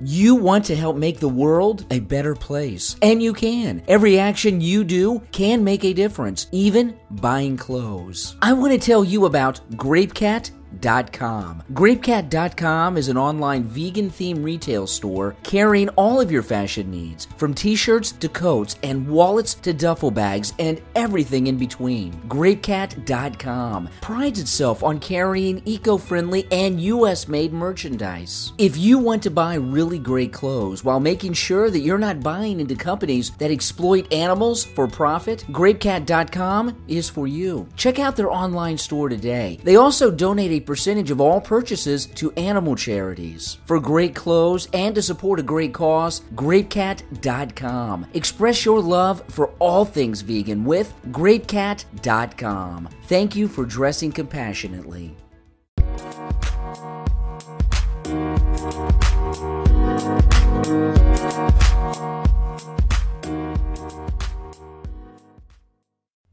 You want to help make the world a better place, and you can. Every action you do can make a difference, even buying clothes. I want to tell you about GrapeCat GrapeCat.com. GrapeCat.com is an online vegan themed retail store carrying all of your fashion needs, from t shirts to coats and wallets to duffel bags and everything in between. GrapeCat.com prides itself on carrying eco friendly and US made merchandise. If you want to buy really great clothes while making sure that you're not buying into companies that exploit animals for profit, GrapeCat.com is for you. Check out their online store today. They also donate a percentage of all purchases to animal charities. For great clothes and to support a great cause, GrapeCat.com. Express your love for all things vegan with GrapeCat.com. Thank you for dressing compassionately.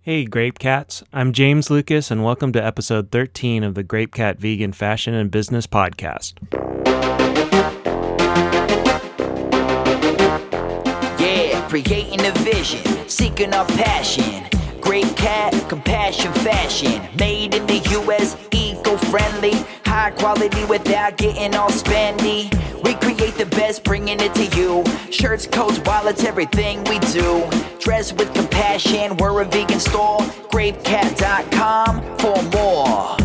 Hey, Grape Cats. I'm James Lucas, and welcome to episode 13 of the Grape Cat Vegan Fashion and Business Podcast. Yeah, creating a vision, seeking our passion. Grape Cat, compassion fashion. Made in the US, friendly. High quality without getting all spendy. We create the best, bringing it to you. Shirts, coats, wallets, everything we do. Dress with compassion, we're a vegan store. GrapeCat.com for more.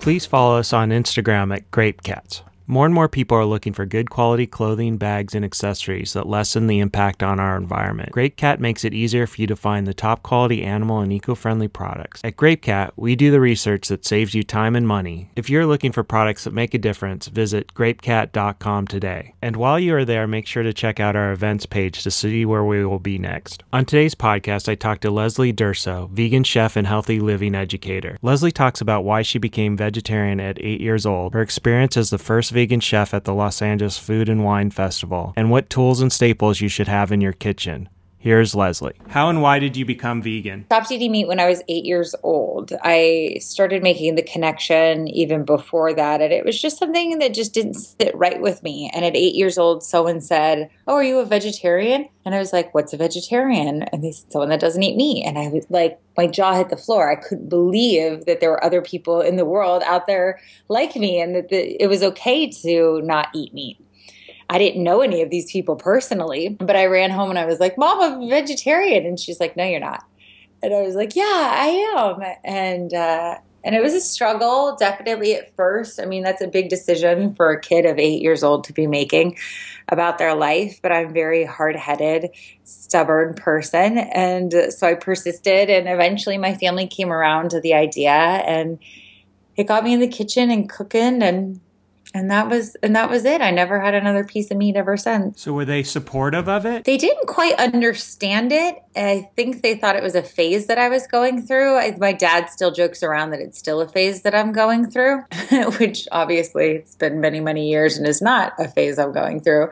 Please follow us on Instagram at GrapeCats. More and more people are looking for good quality clothing, bags, and accessories that lessen the impact on our environment. GrapeCat makes it easier for you to find the top quality animal and eco friendly products. At GrapeCat, we do the research that saves you time and money. If you're looking for products that make a difference, visit grapecat.com today. And while you are there, make sure to check out our events page to see where we will be next. On today's podcast, I talked to Leslie Durso, vegan chef and healthy living educator. Leslie talks about why she became vegetarian at eight years old, her experience as the first vegan chef at the Los Angeles Food and Wine Festival, and what tools and staples you should have in your kitchen. Here's Leslie. How and why did you become vegan? Stopped eating meat when I was eight years old. I started making the connection even before that, and it was just something that just didn't sit right with me. And at eight years old, someone said, "Oh, are you a vegetarian?" And I was like, "What's a vegetarian?" And they said, "Someone that doesn't eat meat." And I was like, my jaw hit the floor. I couldn't believe that there were other people in the world out there like me, and that the, it was okay to not eat meat. I didn't know any of these people personally, but I ran home and I was like, Mom, I'm a vegetarian. And she's like, No, you're not. And I was like, Yeah, I am. And, uh, and it was a struggle, definitely at first. I mean, that's a big decision for a kid of eight years old to be making about their life, but I'm very hard headed, stubborn person. And so I persisted, and eventually my family came around to the idea, and it got me in the kitchen and cooking and and that was and that was it. I never had another piece of meat ever since. So were they supportive of it? They didn't quite understand it. I think they thought it was a phase that i was going through. I, my dad still jokes around that it's still a phase that i'm going through which obviously it's been many many years and is not a phase i'm going through.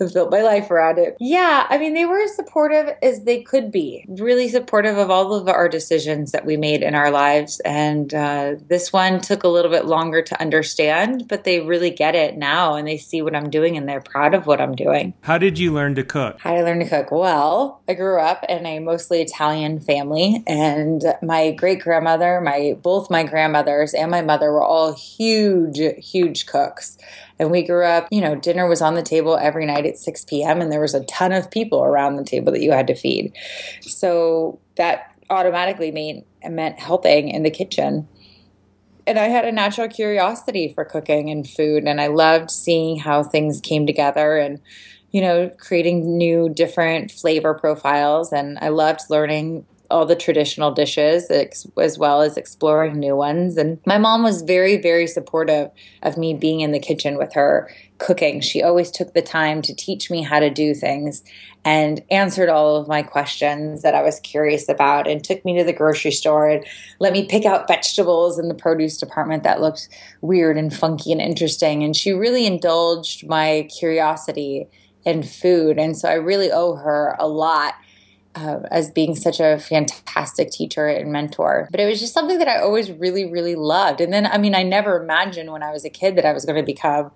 I've built my life around it. Yeah i mean they were as supportive as they could be. Really supportive of all of our decisions that we made in our lives. And uh, this one took a little bit longer to understand but they really really get it now and they see what I'm doing and they're proud of what I'm doing. How did you learn to cook? How did I learn to cook? Well, I grew up in a mostly Italian family and my great grandmother, my both my grandmothers and my mother were all huge, huge cooks. And we grew up, you know, dinner was on the table every night at 6 p.m. and there was a ton of people around the table that you had to feed. So that automatically made meant helping in the kitchen and I had a natural curiosity for cooking and food, and I loved seeing how things came together and, you know, creating new, different flavor profiles. And I loved learning all the traditional dishes as well as exploring new ones. And my mom was very, very supportive of me being in the kitchen with her cooking. She always took the time to teach me how to do things and answered all of my questions that I was curious about and took me to the grocery store and let me pick out vegetables in the produce department that looked weird and funky and interesting. And she really indulged my curiosity in food. And so I really owe her a lot uh, as being such a fantastic teacher and mentor. But it was just something that I always really, really loved. And then, I mean, I never imagined when I was a kid that I was going to become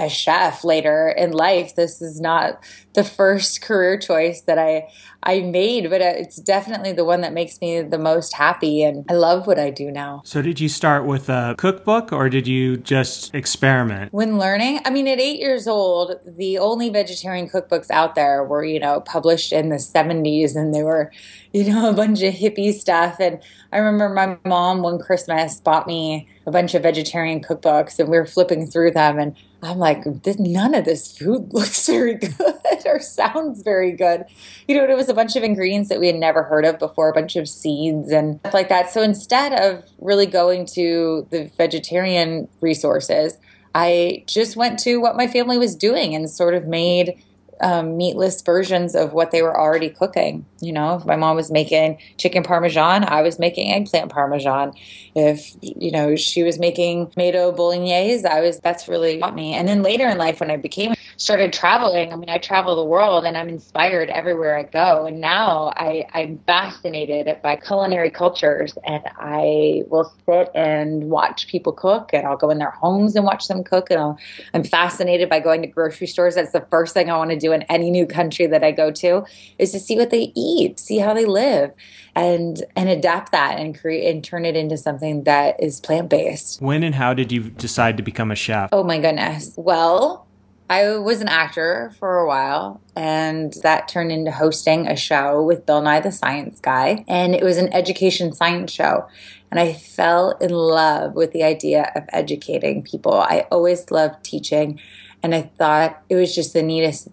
a chef later in life. This is not the first career choice that I I made, but uh, it's definitely the one that makes me the most happy and I love what I do now. So did you start with a cookbook or did you just experiment? When learning, I mean at 8 years old, the only vegetarian cookbooks out there were, you know, published in the 70s and they were, you know, a bunch of hippie stuff and I remember my mom one Christmas bought me a bunch of vegetarian cookbooks and we were flipping through them and I'm like, none of this food looks very good or sounds very good. You know, it was a bunch of ingredients that we had never heard of before, a bunch of seeds and stuff like that. So instead of really going to the vegetarian resources, I just went to what my family was doing and sort of made um, meatless versions of what they were already cooking. You know, if my mom was making chicken parmesan, I was making eggplant parmesan. If, you know, she was making tomato bolognese, I was, that's really got me. And then later in life, when I became, started traveling, I mean, I travel the world and I'm inspired everywhere I go. And now I, I'm fascinated by culinary cultures and I will sit and watch people cook and I'll go in their homes and watch them cook. And I'll, I'm fascinated by going to grocery stores. That's the first thing I want to do in any new country that I go to is to see what they eat, see how they live, and and adapt that and create and turn it into something that is plant based. When and how did you decide to become a chef? Oh my goodness. Well, I was an actor for a while, and that turned into hosting a show with Bill Nye the Science Guy. And it was an education science show. And I fell in love with the idea of educating people. I always loved teaching, and I thought it was just the neatest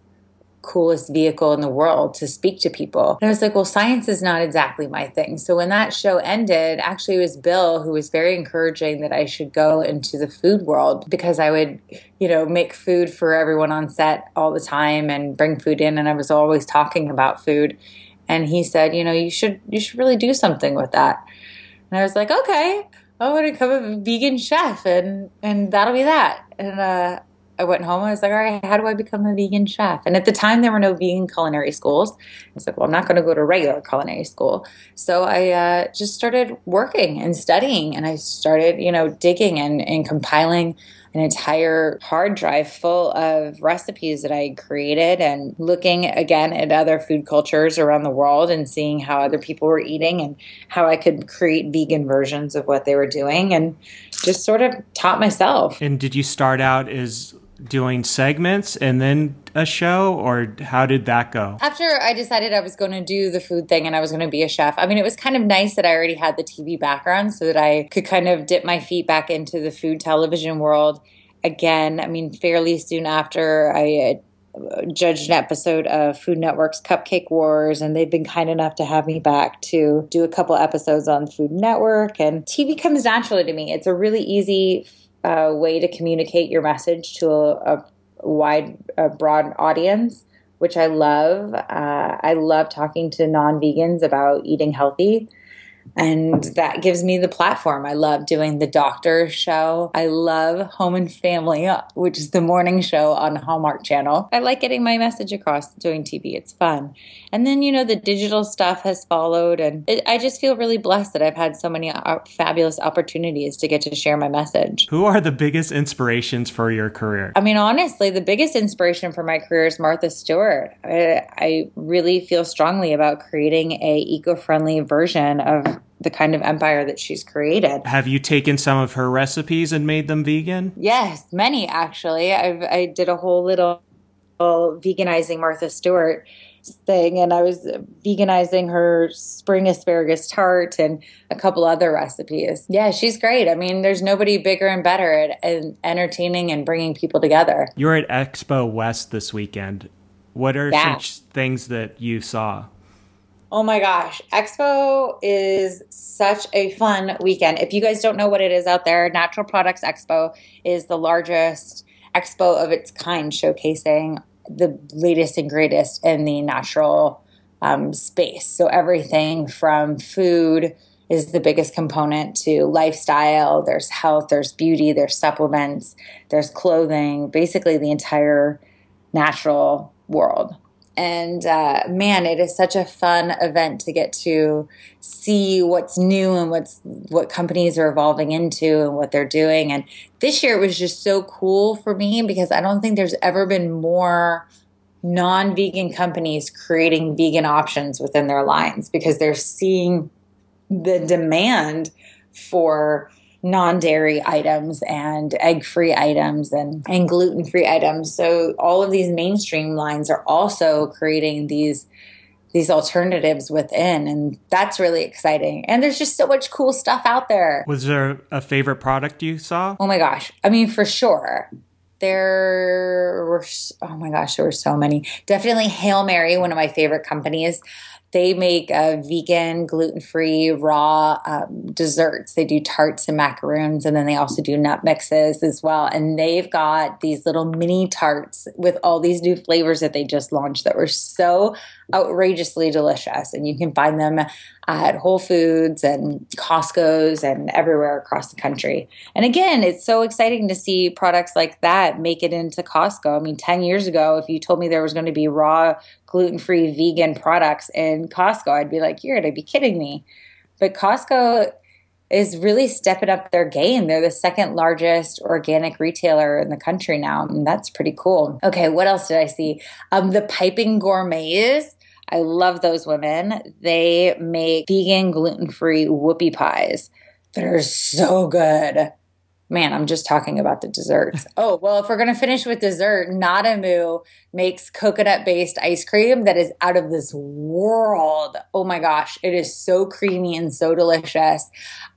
coolest vehicle in the world to speak to people. And I was like, well, science is not exactly my thing. So when that show ended, actually, it was Bill who was very encouraging that I should go into the food world because I would, you know, make food for everyone on set all the time and bring food in. And I was always talking about food. And he said, you know, you should you should really do something with that. And I was like, okay, I want to become a vegan chef, and and that'll be that. And uh, I went home. And I was like, all right, how do I become a vegan chef? And at the time, there were no vegan culinary schools. I was like, well, I'm not going to go to regular culinary school. So I uh, just started working and studying, and I started, you know, digging and, and compiling an entire hard drive full of recipes that I created and looking again at other food cultures around the world and seeing how other people were eating and how I could create vegan versions of what they were doing and just sort of taught myself. And did you start out as doing segments and then a show or how did that go after i decided i was going to do the food thing and i was going to be a chef i mean it was kind of nice that i already had the tv background so that i could kind of dip my feet back into the food television world again i mean fairly soon after i judged an episode of Food Network's Cupcake Wars, and they've been kind enough to have me back to do a couple episodes on Food Network. And TV comes naturally to me. It's a really easy a way to communicate your message to a, a wide, a broad audience, which I love. Uh, I love talking to non vegans about eating healthy and that gives me the platform. I love doing the doctor show. I love Home and Family, which is the morning show on Hallmark Channel. I like getting my message across doing TV. It's fun. And then, you know, the digital stuff has followed, and it, I just feel really blessed that I've had so many uh, fabulous opportunities to get to share my message. Who are the biggest inspirations for your career? I mean, honestly, the biggest inspiration for my career is Martha Stewart. I, I really feel strongly about creating a eco-friendly version of the kind of empire that she's created. Have you taken some of her recipes and made them vegan? Yes, many actually. I've, I did a whole little veganizing Martha Stewart thing and I was veganizing her spring asparagus tart and a couple other recipes. Yeah, she's great. I mean, there's nobody bigger and better at, at entertaining and bringing people together. You're at Expo West this weekend. What are yeah. some things that you saw? Oh my gosh, Expo is such a fun weekend. If you guys don't know what it is out there, Natural Products Expo is the largest expo of its kind, showcasing the latest and greatest in the natural um, space. So, everything from food is the biggest component to lifestyle, there's health, there's beauty, there's supplements, there's clothing, basically the entire natural world And uh, man, it is such a fun event to get to see what's new and what's what companies are evolving into and what they're doing. And this year it was just so cool for me because I don't think there's ever been more non-vegan companies creating vegan options within their lines because they're seeing the demand for non-dairy items and egg-free items and, and gluten-free items. So all of these mainstream lines are also creating these these alternatives within and that's really exciting. And there's just so much cool stuff out there. Was there a favorite product you saw? Oh my gosh. I mean for sure. There were oh my gosh, there were so many. Definitely Hail Mary, one of my favorite companies. They make vegan, gluten free, raw um, desserts. They do tarts and macaroons, and then they also do nut mixes as well. And they've got these little mini tarts with all these new flavors that they just launched that were so outrageously delicious. And you can find them at Whole Foods and Costco's and everywhere across the country. And again, it's so exciting to see products like that make it into Costco. I mean, 10 years ago, if you told me there was going to be raw, gluten free, vegan products in Costco, I'd be like, you're going to be kidding me. But Costco is really stepping up their game. They're the second largest organic retailer in the country now, and that's pretty cool. Okay, what else did I see? Um, the Piping Gourmets I love those women. They make vegan, gluten free whoopie pies that are so good. Man, I'm just talking about the desserts. oh, well, if we're going to finish with dessert, NadaMoo makes coconut based ice cream that is out of this world. Oh my gosh, it is so creamy and so delicious.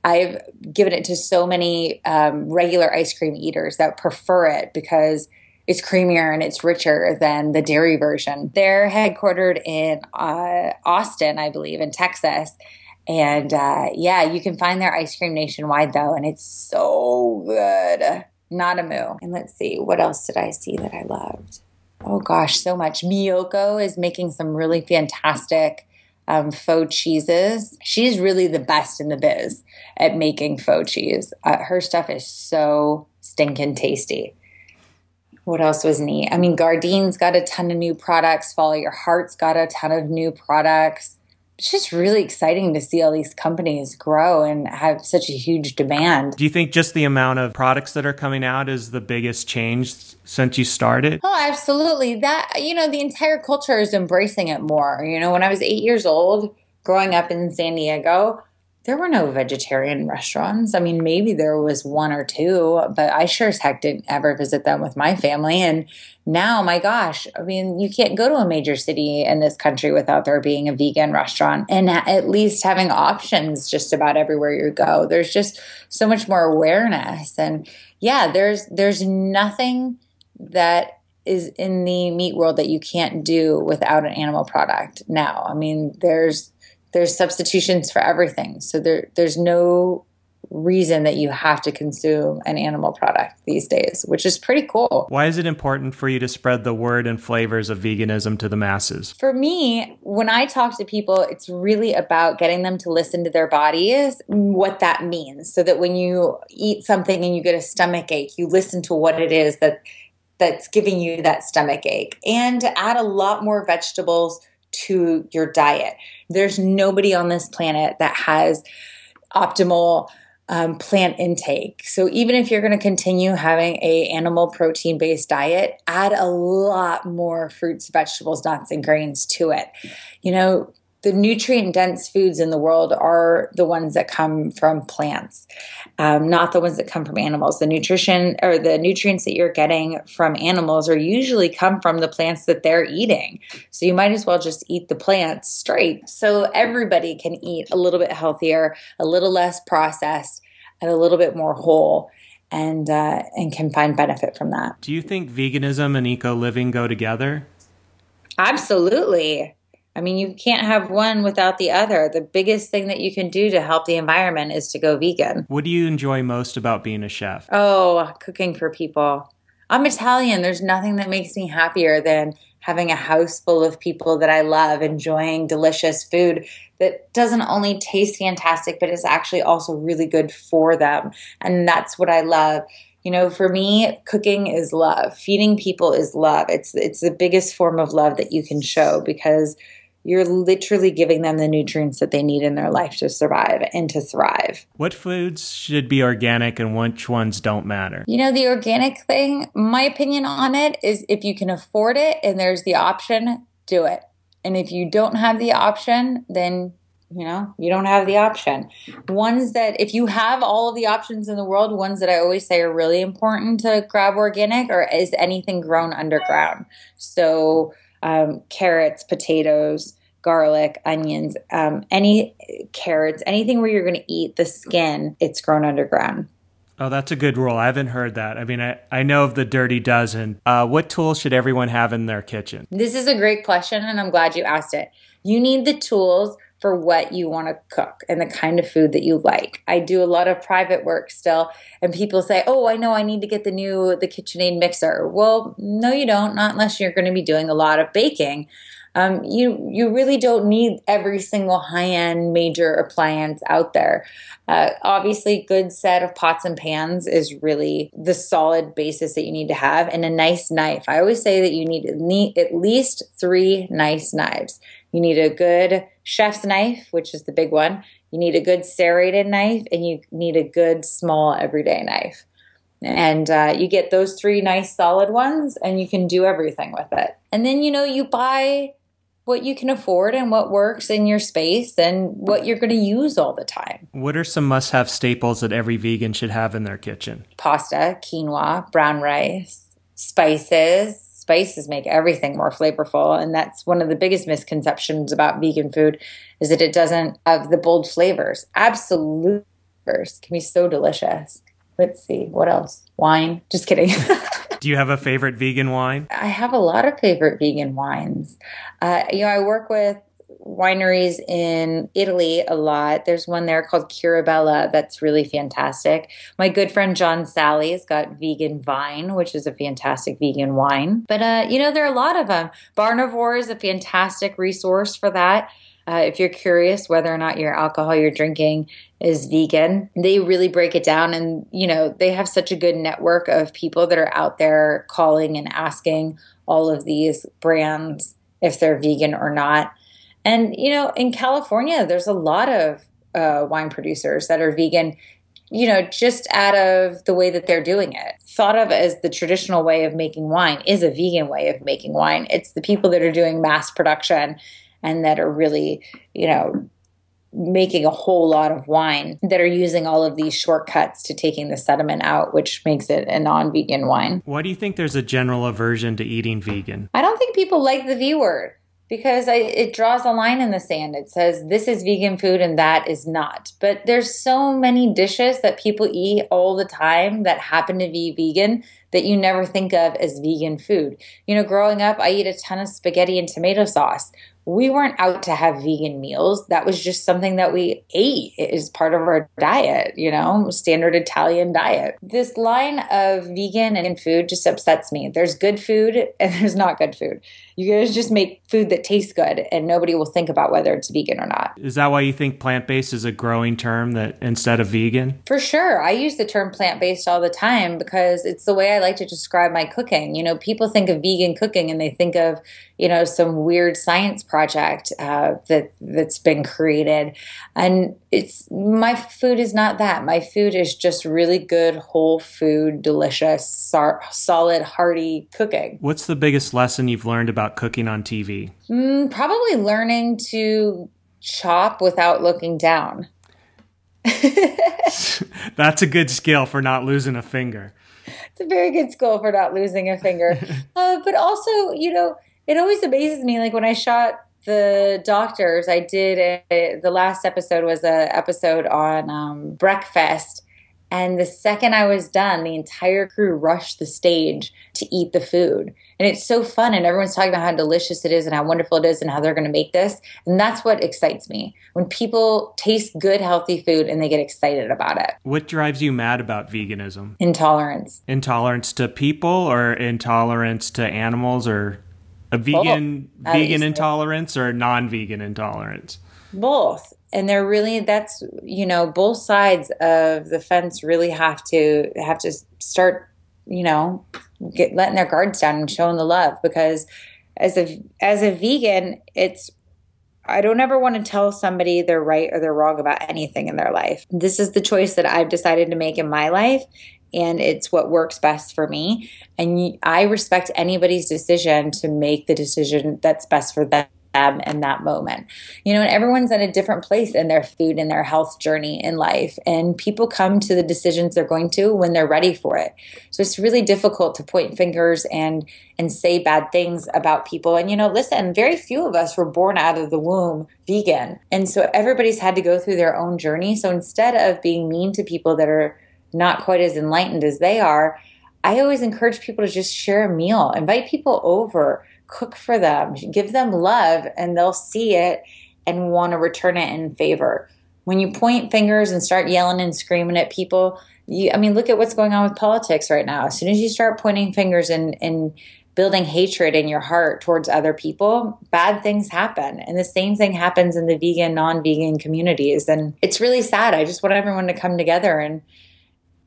I've given it to so many um, regular ice cream eaters that prefer it because it's creamier and it's richer than the dairy version. They're headquartered in uh, Austin, I believe, in Texas. And uh, yeah, you can find their ice cream nationwide though, and it's so good. Not a moo. And let's see, what else did I see that I loved? Oh gosh, so much. Miyoko is making some really fantastic um, faux cheeses. She's really the best in the biz at making faux cheese. Uh, her stuff is so stinking tasty what else was neat? I mean, Gardein's got a ton of new products. Follow Your Heart's got a ton of new products. It's just really exciting to see all these companies grow and have such a huge demand. Do you think just the amount of products that are coming out is the biggest change since you started? Oh, absolutely. That, you know, the entire culture is embracing it more. You know, when I was eight years old, growing up in San Diego, there were no vegetarian restaurants. I mean, maybe there was one or two, but I sure as heck didn't ever visit them with my family. And now, my gosh, I mean, you can't go to a major city in this country without there being a vegan restaurant and at least having options just about everywhere you go. There's just so much more awareness. And yeah, there's there's nothing that is in the meat world that you can't do without an animal product now. I mean, there's there's substitutions for everything. So there there's no reason that you have to consume an animal product these days, which is pretty cool. Why is it important for you to spread the word and flavors of veganism to the masses? For me, when I talk to people, it's really about getting them to listen to their bodies, what that means, so that when you eat something and you get a stomach ache, you listen to what it is that that's giving you that stomach ache and to add a lot more vegetables to your diet. There's nobody on this planet that has optimal um, plant intake. So even if you're going to continue having a animal protein based diet, add a lot more fruits, vegetables, nuts, and grains to it. You know, the nutrient dense foods in the world are the ones that come from plants, um, not the ones that come from animals. The nutrition or the nutrients that you're getting from animals are usually come from the plants that they're eating. So you might as well just eat the plants straight. So everybody can eat a little bit healthier, a little less processed, and a little bit more whole. And uh, and can find benefit from that. Do you think veganism and eco living go together? Absolutely. I mean, you can't have one without the other. The biggest thing that you can do to help the environment is to go vegan. What do you enjoy most about being a chef? Oh, cooking for people. I'm Italian. There's nothing that makes me happier than having a house full of people that I love, enjoying delicious food that doesn't only taste fantastic, but is actually also really good for them. And that's what I love You know, for me, cooking is love. Feeding people is love. It's it's the biggest form of love that you can show because you're literally giving them the nutrients that they need in their life to survive and to thrive. What foods should be organic and which ones don't matter? You know, the organic thing, my opinion on it is if you can afford it and there's the option, do it. And if you don't have the option, then you know, you don't have the option. Ones that, if you have all of the options in the world, ones that I always say are really important to grab organic or is anything grown underground. So, um, carrots, potatoes, garlic, onions, um, any carrots, anything where you're going to eat the skin, it's grown underground. Oh, that's a good rule. I haven't heard that. I mean, I, I know of the dirty dozen. Uh, what tools should everyone have in their kitchen? This is a great question, and I'm glad you asked it. You need the tools for what you want to cook and the kind of food that you like. I do a lot of private work still, and people say, "Oh, I know I need to get the new the KitchenAid mixer." Well, no, you don't. Not unless you're going to be doing a lot of baking. Um, you you really don't need every single high end major appliance out there. Uh, obviously, good set of pots and pans is really the solid basis that you need to have, and a nice knife. I always say that you need, need at least three nice knives. You need a good chef's knife, which is the big one. You need a good serrated knife, and you need a good small everyday knife. And uh, you get those three nice solid ones, and you can do everything with it. And then, you know, you buy what you can afford and what works in your space and what you're going to use all the time. What are some must have staples that every vegan should have in their kitchen? Pasta, quinoa, brown rice, spices. Spices make everything more flavorful. And that's one of the biggest misconceptions about vegan food is that it doesn't have the bold flavors. Absolute flavors can be so delicious. Let's see, what else? Wine. Just kidding. Do you have a favorite vegan wine? I have a lot of favorite vegan wines. Uh, you know, I work with wineries in Italy a lot. There's one there called Curabella that's really fantastic. My good friend John Salley's got Vegan Vine, which is a fantastic vegan wine. But uh, you know, there are a lot of them. Barnivore is a fantastic resource for that. Uh, if you're curious whether or not your alcohol you're drinking is vegan, they really break it down. And, you know, they have such a good network of people that are out there calling and asking all of these brands if they're vegan or not. And, you know, in California, there's a lot of uh, wine producers that are vegan, you know, just out of the way that they're doing it. Thought of as the traditional way of making wine is a vegan way of making wine. It's the people that are doing mass production and that are really, you know, making a whole lot of wine that are using all of these shortcuts to taking the sediment out, which makes it a non vegan wine. Why do you think there's a general aversion to eating vegan? I don't think people like the V word because I, it draws a line in the sand. It says this is vegan food and that is not. But there's so many dishes that people eat all the time that happen to be vegan that you never think of as vegan food. You know, growing up, I eat a ton of spaghetti and tomato sauce we weren't out to have vegan meals. That was just something that we ate as part of our diet, you know, standard Italian diet. This line of vegan and food just upsets me. There's good food and there's not good food. You guys just make food that tastes good and nobody will think about whether it's vegan or not. Is that why you think plant based is a growing term that instead of vegan? For sure. I use the term plant based all the time because it's the way I like to describe my cooking. You know, people think of vegan cooking and they think of, you know, some weird science project uh, that that's been created, and it's my food is not that. My food is just really good, whole food, delicious, solid, hearty cooking. What's the biggest lesson you've learned about cooking on TV? Mm, probably learning to chop without looking down. That's a good skill for not losing a finger. It's a very good skill for not losing a finger. uh, but also, you know, it always amazes me. Like when I shot the doctors, I did a, the last episode was a episode on um, breakfast. And the second I was done, the entire crew rushed the stage to eat the food. And it's so fun. And everyone's talking about how delicious it is and how wonderful it is and how they're going to make this. And that's what excites me when people taste good, healthy food and they get excited about it. What drives you mad about veganism? Intolerance. Intolerance to people or intolerance to animals or a vegan Both, vegan intolerance or non-vegan intolerance? Both. And they're really that's you know both sides of the fence really have to have to start you know get letting their guards down and showing the love because as a as a vegan it's I don't ever want to tell somebody they're right or they're wrong about anything in their life. This is the choice that I've decided to make in my life and it's what works best for me. And I respect anybody's decision to make the decision that's best for them them in that moment. You know, and everyone's at a different place in their food and their health journey in life. And people come to the decisions they're going to when they're ready for it. So it's really difficult to point fingers and and say bad things about people. And you know, listen, very few of us were born out of the womb vegan. And so everybody's had to go through their own journey. So instead of being mean to people that are not quite as enlightened as they are, I always encourage people to just share a meal, invite people over, cook for them, give them love, and they'll see it and want to return it in favor. When you point fingers and start yelling and screaming at people, you, I mean, look at what's going on with politics right now. As soon as you start pointing fingers and, and building hatred in your heart towards other people, bad things happen. And the same thing happens in the vegan, non vegan communities. And it's really sad. I just want everyone to come together and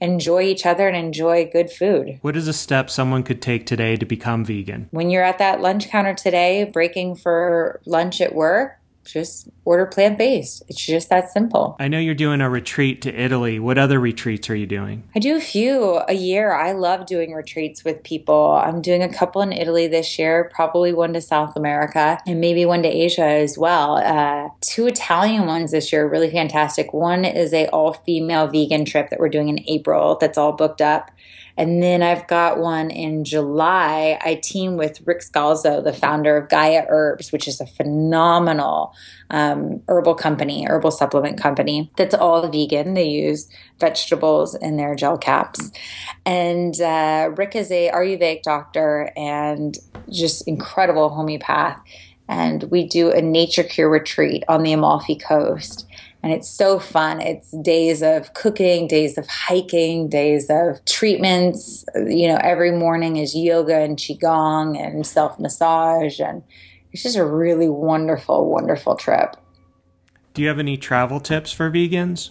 enjoy each other and enjoy good food. What is a step someone could take today to become vegan? When you're at that lunch counter today, breaking for lunch at work, just order plant based. It's just that simple. I know you're doing a retreat to Italy. What other retreats are you doing? I do a few a year. I love doing retreats with people. I'm doing a couple in Italy this year, probably one to South America, and maybe one to Asia as well. Uh, two Italian ones this year, really fantastic. One is a all female vegan trip that we're doing in April. That's all booked up. And then I've got one in July. I team with Ric Scalzo, the founder of Gaia Herbs, which is a phenomenal um, herbal company, herbal supplement company that's all vegan. They use vegetables in their gel caps. And uh, Ric is a Ayurvedic doctor and just incredible homeopath. And we do a nature cure retreat on the Amalfi Coast and it's so fun. It's days of cooking, days of hiking, days of treatments. You know, every morning is yoga and qigong and self massage, and it's just a really wonderful, wonderful trip. Do you have any travel tips for vegans?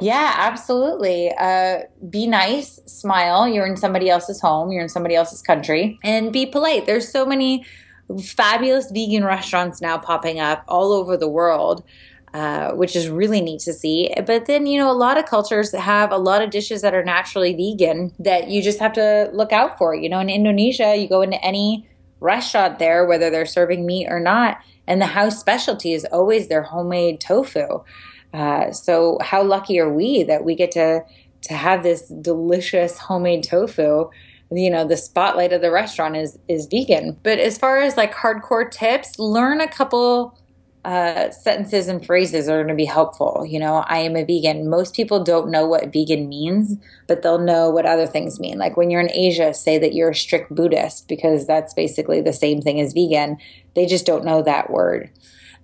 Yeah, absolutely. Uh, be nice, smile. You're in somebody else's home, you're in somebody else's country, and be polite. There's so many fabulous vegan restaurants now popping up all over the world. Uh, which is really neat to see. But then, you know, a lot of cultures have a lot of dishes that are naturally vegan that you just have to look out for. You know, in Indonesia, you go into any restaurant there, whether they're serving meat or not, and the house specialty is always their homemade tofu. Uh, so, how lucky are we that we get to to have this delicious homemade tofu? You know the spotlight of the restaurant is is vegan but as far as like hardcore tips learn a couple uh, sentences and phrases are going to be helpful. You know, I am a vegan. Most people don't know what vegan means, but they'll know what other things mean. Like when you're in Asia, say that you're a strict Buddhist because that's basically the same thing as vegan. They just don't know that word.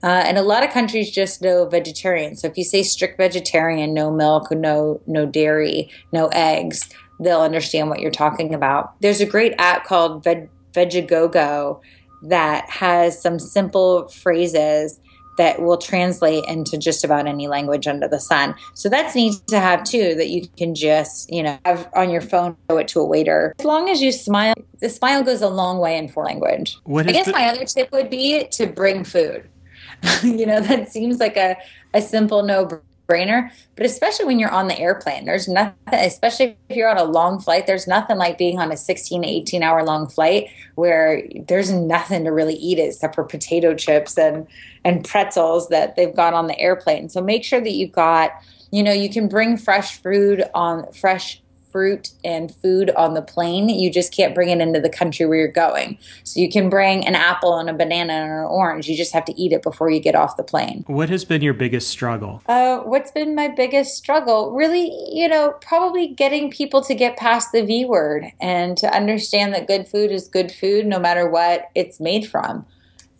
Uh, and a lot of countries just know vegetarian. So if you say strict vegetarian, no milk, no no dairy, no eggs, they'll understand what you're talking about. There's a great app called Veg- Vegagogo that has some simple phrases that will translate into just about any language under the sun. So that's neat to have too, that you can just, you know, have on your phone, show it to a waiter. As long as you smile, the smile goes a long way in foreign language. What I guess the- my other tip would be to bring food. you know, that seems like a, a simple no brainer. But especially when you're on the airplane, there's nothing, especially if you're on a long flight, there's nothing like being on a 16, 18 hour long flight where there's nothing to really eat except for potato chips and, and pretzels that they've got on the airplane. So make sure that you've got, you know, you can bring fresh food on fresh fruit and food on the plane. You just can't bring it into the country where you're going. So you can bring an apple and a banana and an orange. You just have to eat it before you get off the plane. What has been your biggest struggle? Uh, what's been my biggest struggle? Really, you know, probably getting people to get past the V word and to understand that good food is good food no matter what it's made from.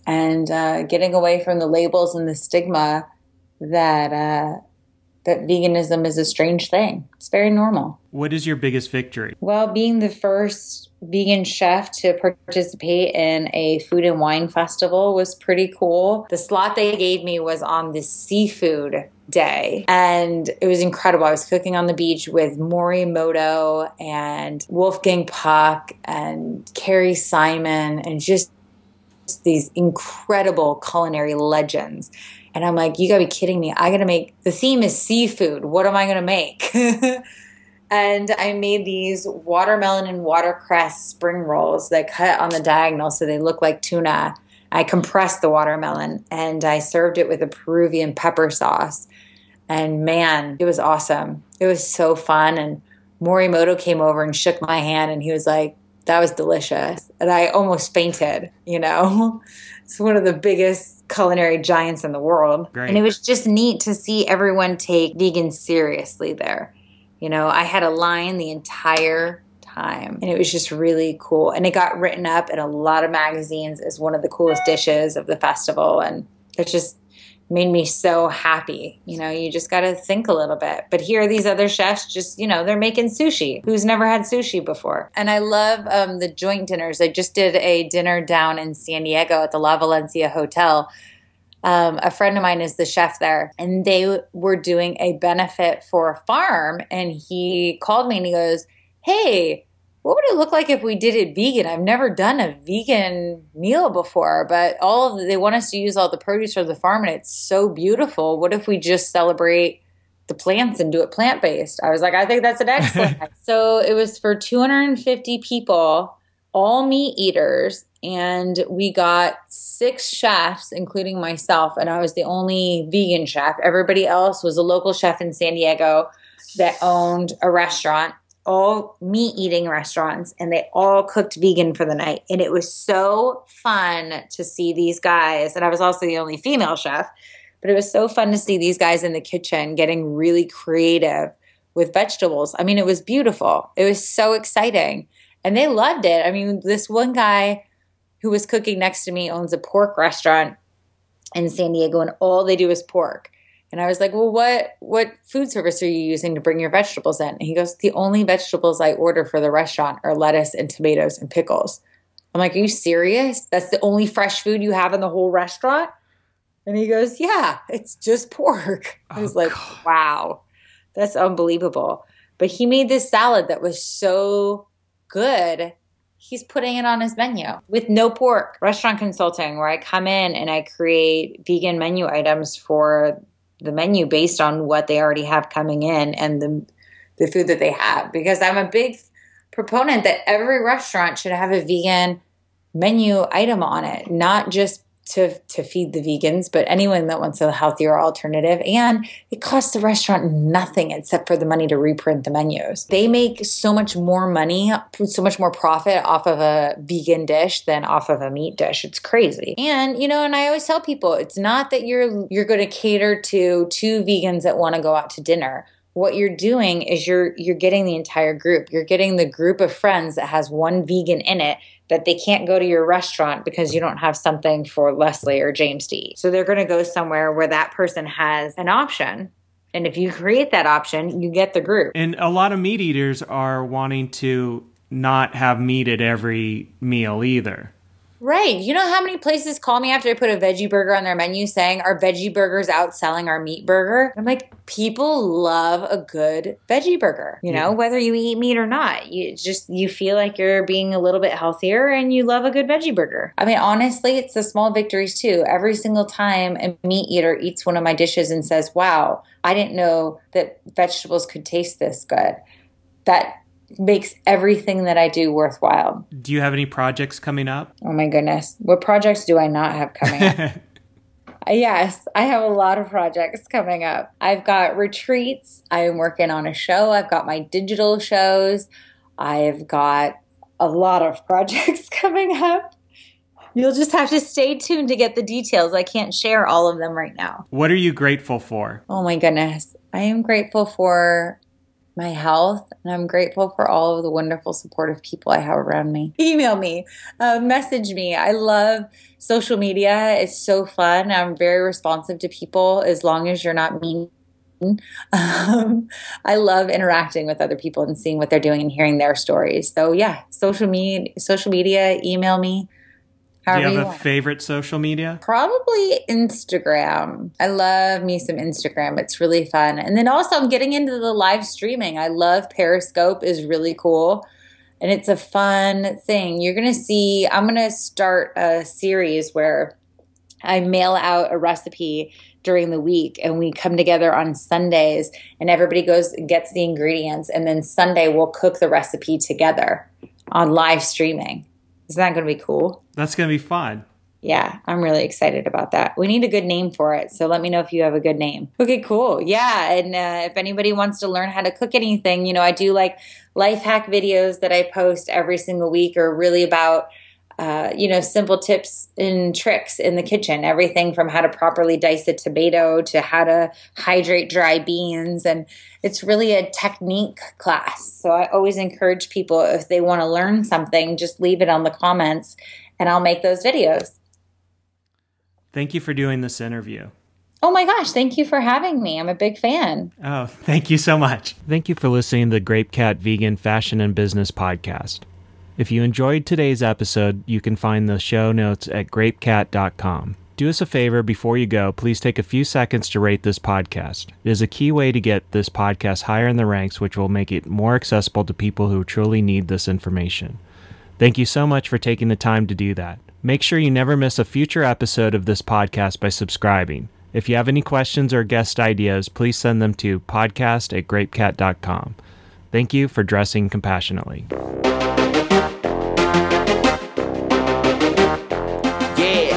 And uh, getting away from the labels and the stigma that uh, that veganism is a strange thing. It's very normal. What is your biggest victory? Well, being the first vegan chef to participate in a food and wine festival was pretty cool. The slot they gave me was on the seafood day and it was incredible. I was cooking on the beach with Morimoto and Wolfgang Puck and Kerry Simon and just these incredible culinary legends. And I'm like, you gotta be kidding me. I gotta make the theme is seafood. What am I gonna make? and I made these watermelon and watercress spring rolls that cut on the diagonal so they look like tuna. I compressed the watermelon and I served it with a Peruvian pepper sauce. And man, it was awesome. It was so fun. And Morimoto came over and shook my hand and he was like, that was delicious. And I almost fainted, you know? It's one of the biggest culinary giants in the world. Great. And it was just neat to see everyone take vegan seriously there. You know, I had a line the entire time and it was just really cool. And it got written up in a lot of magazines as one of the coolest dishes of the festival. And it's just made me so happy. You know, you just got to think a little bit. But here are these other chefs just, you know, they're making sushi. Who's never had sushi before? And I love um, the joint dinners. I just did a dinner down in San Diego at the La Valencia Hotel. Um, a friend of mine is the chef there, and they were doing a benefit for a farm. And he called me and he goes, Hey, what would it look like if we did it vegan? I've never done a vegan meal before, but all of the, they want us to use all the produce from the farm and it's so beautiful. What if we just celebrate the plants and do it plant based? I was like, I think that's an excellent. so it was for 250 people, all meat eaters, and we got six chefs, including myself, and I was the only vegan chef. Everybody else was a local chef in San Diego that owned a restaurant all meat eating restaurants and they all cooked vegan for the night. And it was so fun to see these guys. And I was also the only female chef, but it was so fun to see these guys in the kitchen getting really creative with vegetables. I mean, it was beautiful. It was so exciting. And they loved it. I mean, this one guy who was cooking next to me owns a pork restaurant in San Diego, and all they do is pork. And I was like, "Well, what what food service are you using to bring your vegetables in?" And he goes, "The only vegetables I order for the restaurant are lettuce and tomatoes and pickles." I'm like, "Are you serious? That's the only fresh food you have in the whole restaurant?" And he goes, "Yeah, it's just pork." I oh, was oh, like, God. "Wow. That's unbelievable." But he made this salad that was so good. He's putting it on his menu with no pork. Restaurant consulting, where I come in and I create vegan menu items for the menu based on what they already have coming in and the the food that they have. Because I'm a big proponent that every restaurant should have a vegan menu item on it, not just to to feed the vegans, but anyone that wants a healthier alternative. And it costs the restaurant nothing except for the money to reprint the menus. They make so much more money, so much more profit off of a vegan dish than off of a meat dish. It's crazy. And you know, and I always tell people, it's not that you're you're going to cater to two vegans that want to go out to dinner what you're doing is you're you're getting the entire group. You're getting the group of friends that has one vegan in it that they can't go to your restaurant because you don't have something for Leslie or James to eat. So they're going to go somewhere where that person has an option. And if you create that option, you get the group. And a lot of meat eaters are wanting to not have meat at every meal either. Right. You know how many places call me after I put a veggie burger on their menu saying our veggie burgers outselling our meat burger? I'm like, people love a good veggie burger, you know, yeah. whether you eat meat or not. You just you feel like you're being a little bit healthier and you love a good veggie burger. I mean, honestly, it's the small victories too. Every single time a meat eater eats one of my dishes and says, "Wow, I didn't know that vegetables could taste this good." That makes everything that I do worthwhile. Do you have any projects coming up? Oh my goodness. What projects do I not have coming up? yes, I have a lot of projects coming up. I've got retreats. I am working on a show. I've got my digital shows. I've got a lot of projects coming up. You'll just have to stay tuned to get the details. I can't share all of them right now. What are you grateful for? Oh my goodness. I am grateful for my health. And I'm grateful for all of the wonderful, supportive people I have around me. Email me, uh, message me. I love social media. It's so fun. I'm very responsive to people as long as you're not mean Um, I love interacting with other people and seeing what they're doing and hearing their stories. So yeah, social media, social media, email me. Do you have a want. favorite social media? Probably Instagram. I love me some Instagram. It's really fun. And then also I'm getting into the live streaming. I love Periscope is really cool. And it's a fun thing. You're going to see I'm going to start a series where I mail out a recipe during the week and we come together on Sundays and everybody goes gets the ingredients and then Sunday we'll cook the recipe together on live streaming. Isn't that going to be cool? That's going to be fun. Yeah, I'm really excited about that. We need a good name for it. So let me know if you have a good name. Okay, cool. Yeah. And uh, if anybody wants to learn how to cook anything, you know, I do like life hack videos that I post every single week are really about uh, you know, simple tips and tricks in the kitchen. Everything from how to properly dice a tomato to how to hydrate dry beans. And it's really a technique class. So I always encourage people if they want to learn something, just leave it on the comments and I'll make those videos. Thank you for doing this interview. Oh my gosh, thank you for having me. I'm a big fan. Oh, thank you so much. Thank you for listening to the Grape Cat Vegan Fashion and Business Podcast. If you enjoyed today's episode, you can find the show notes at grapecat.com. Do us a favor before you go, please take a few seconds to rate this podcast. It is a key way to get this podcast higher in the ranks, which will make it more accessible to people who truly need this information. Thank you so much for taking the time to do that. Make sure you never miss a future episode of this podcast by subscribing. If you have any questions or guest ideas, please send them to podcast at grapecat.com. Thank you for dressing compassionately.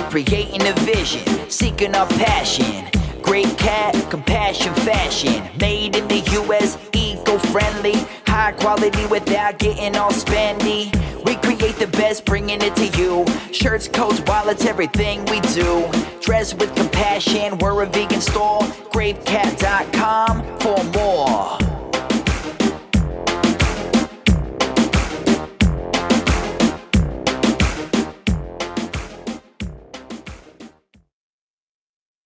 Creating a vision, seeking our passion. Grape Cat, compassion fashion, made in the US, eco-friendly, high quality without getting all spendy. We create the best, bringing it to you. Shirts, coats, wallets, everything we do. Dress with compassion, we're a vegan store. GrapeCat.com for more.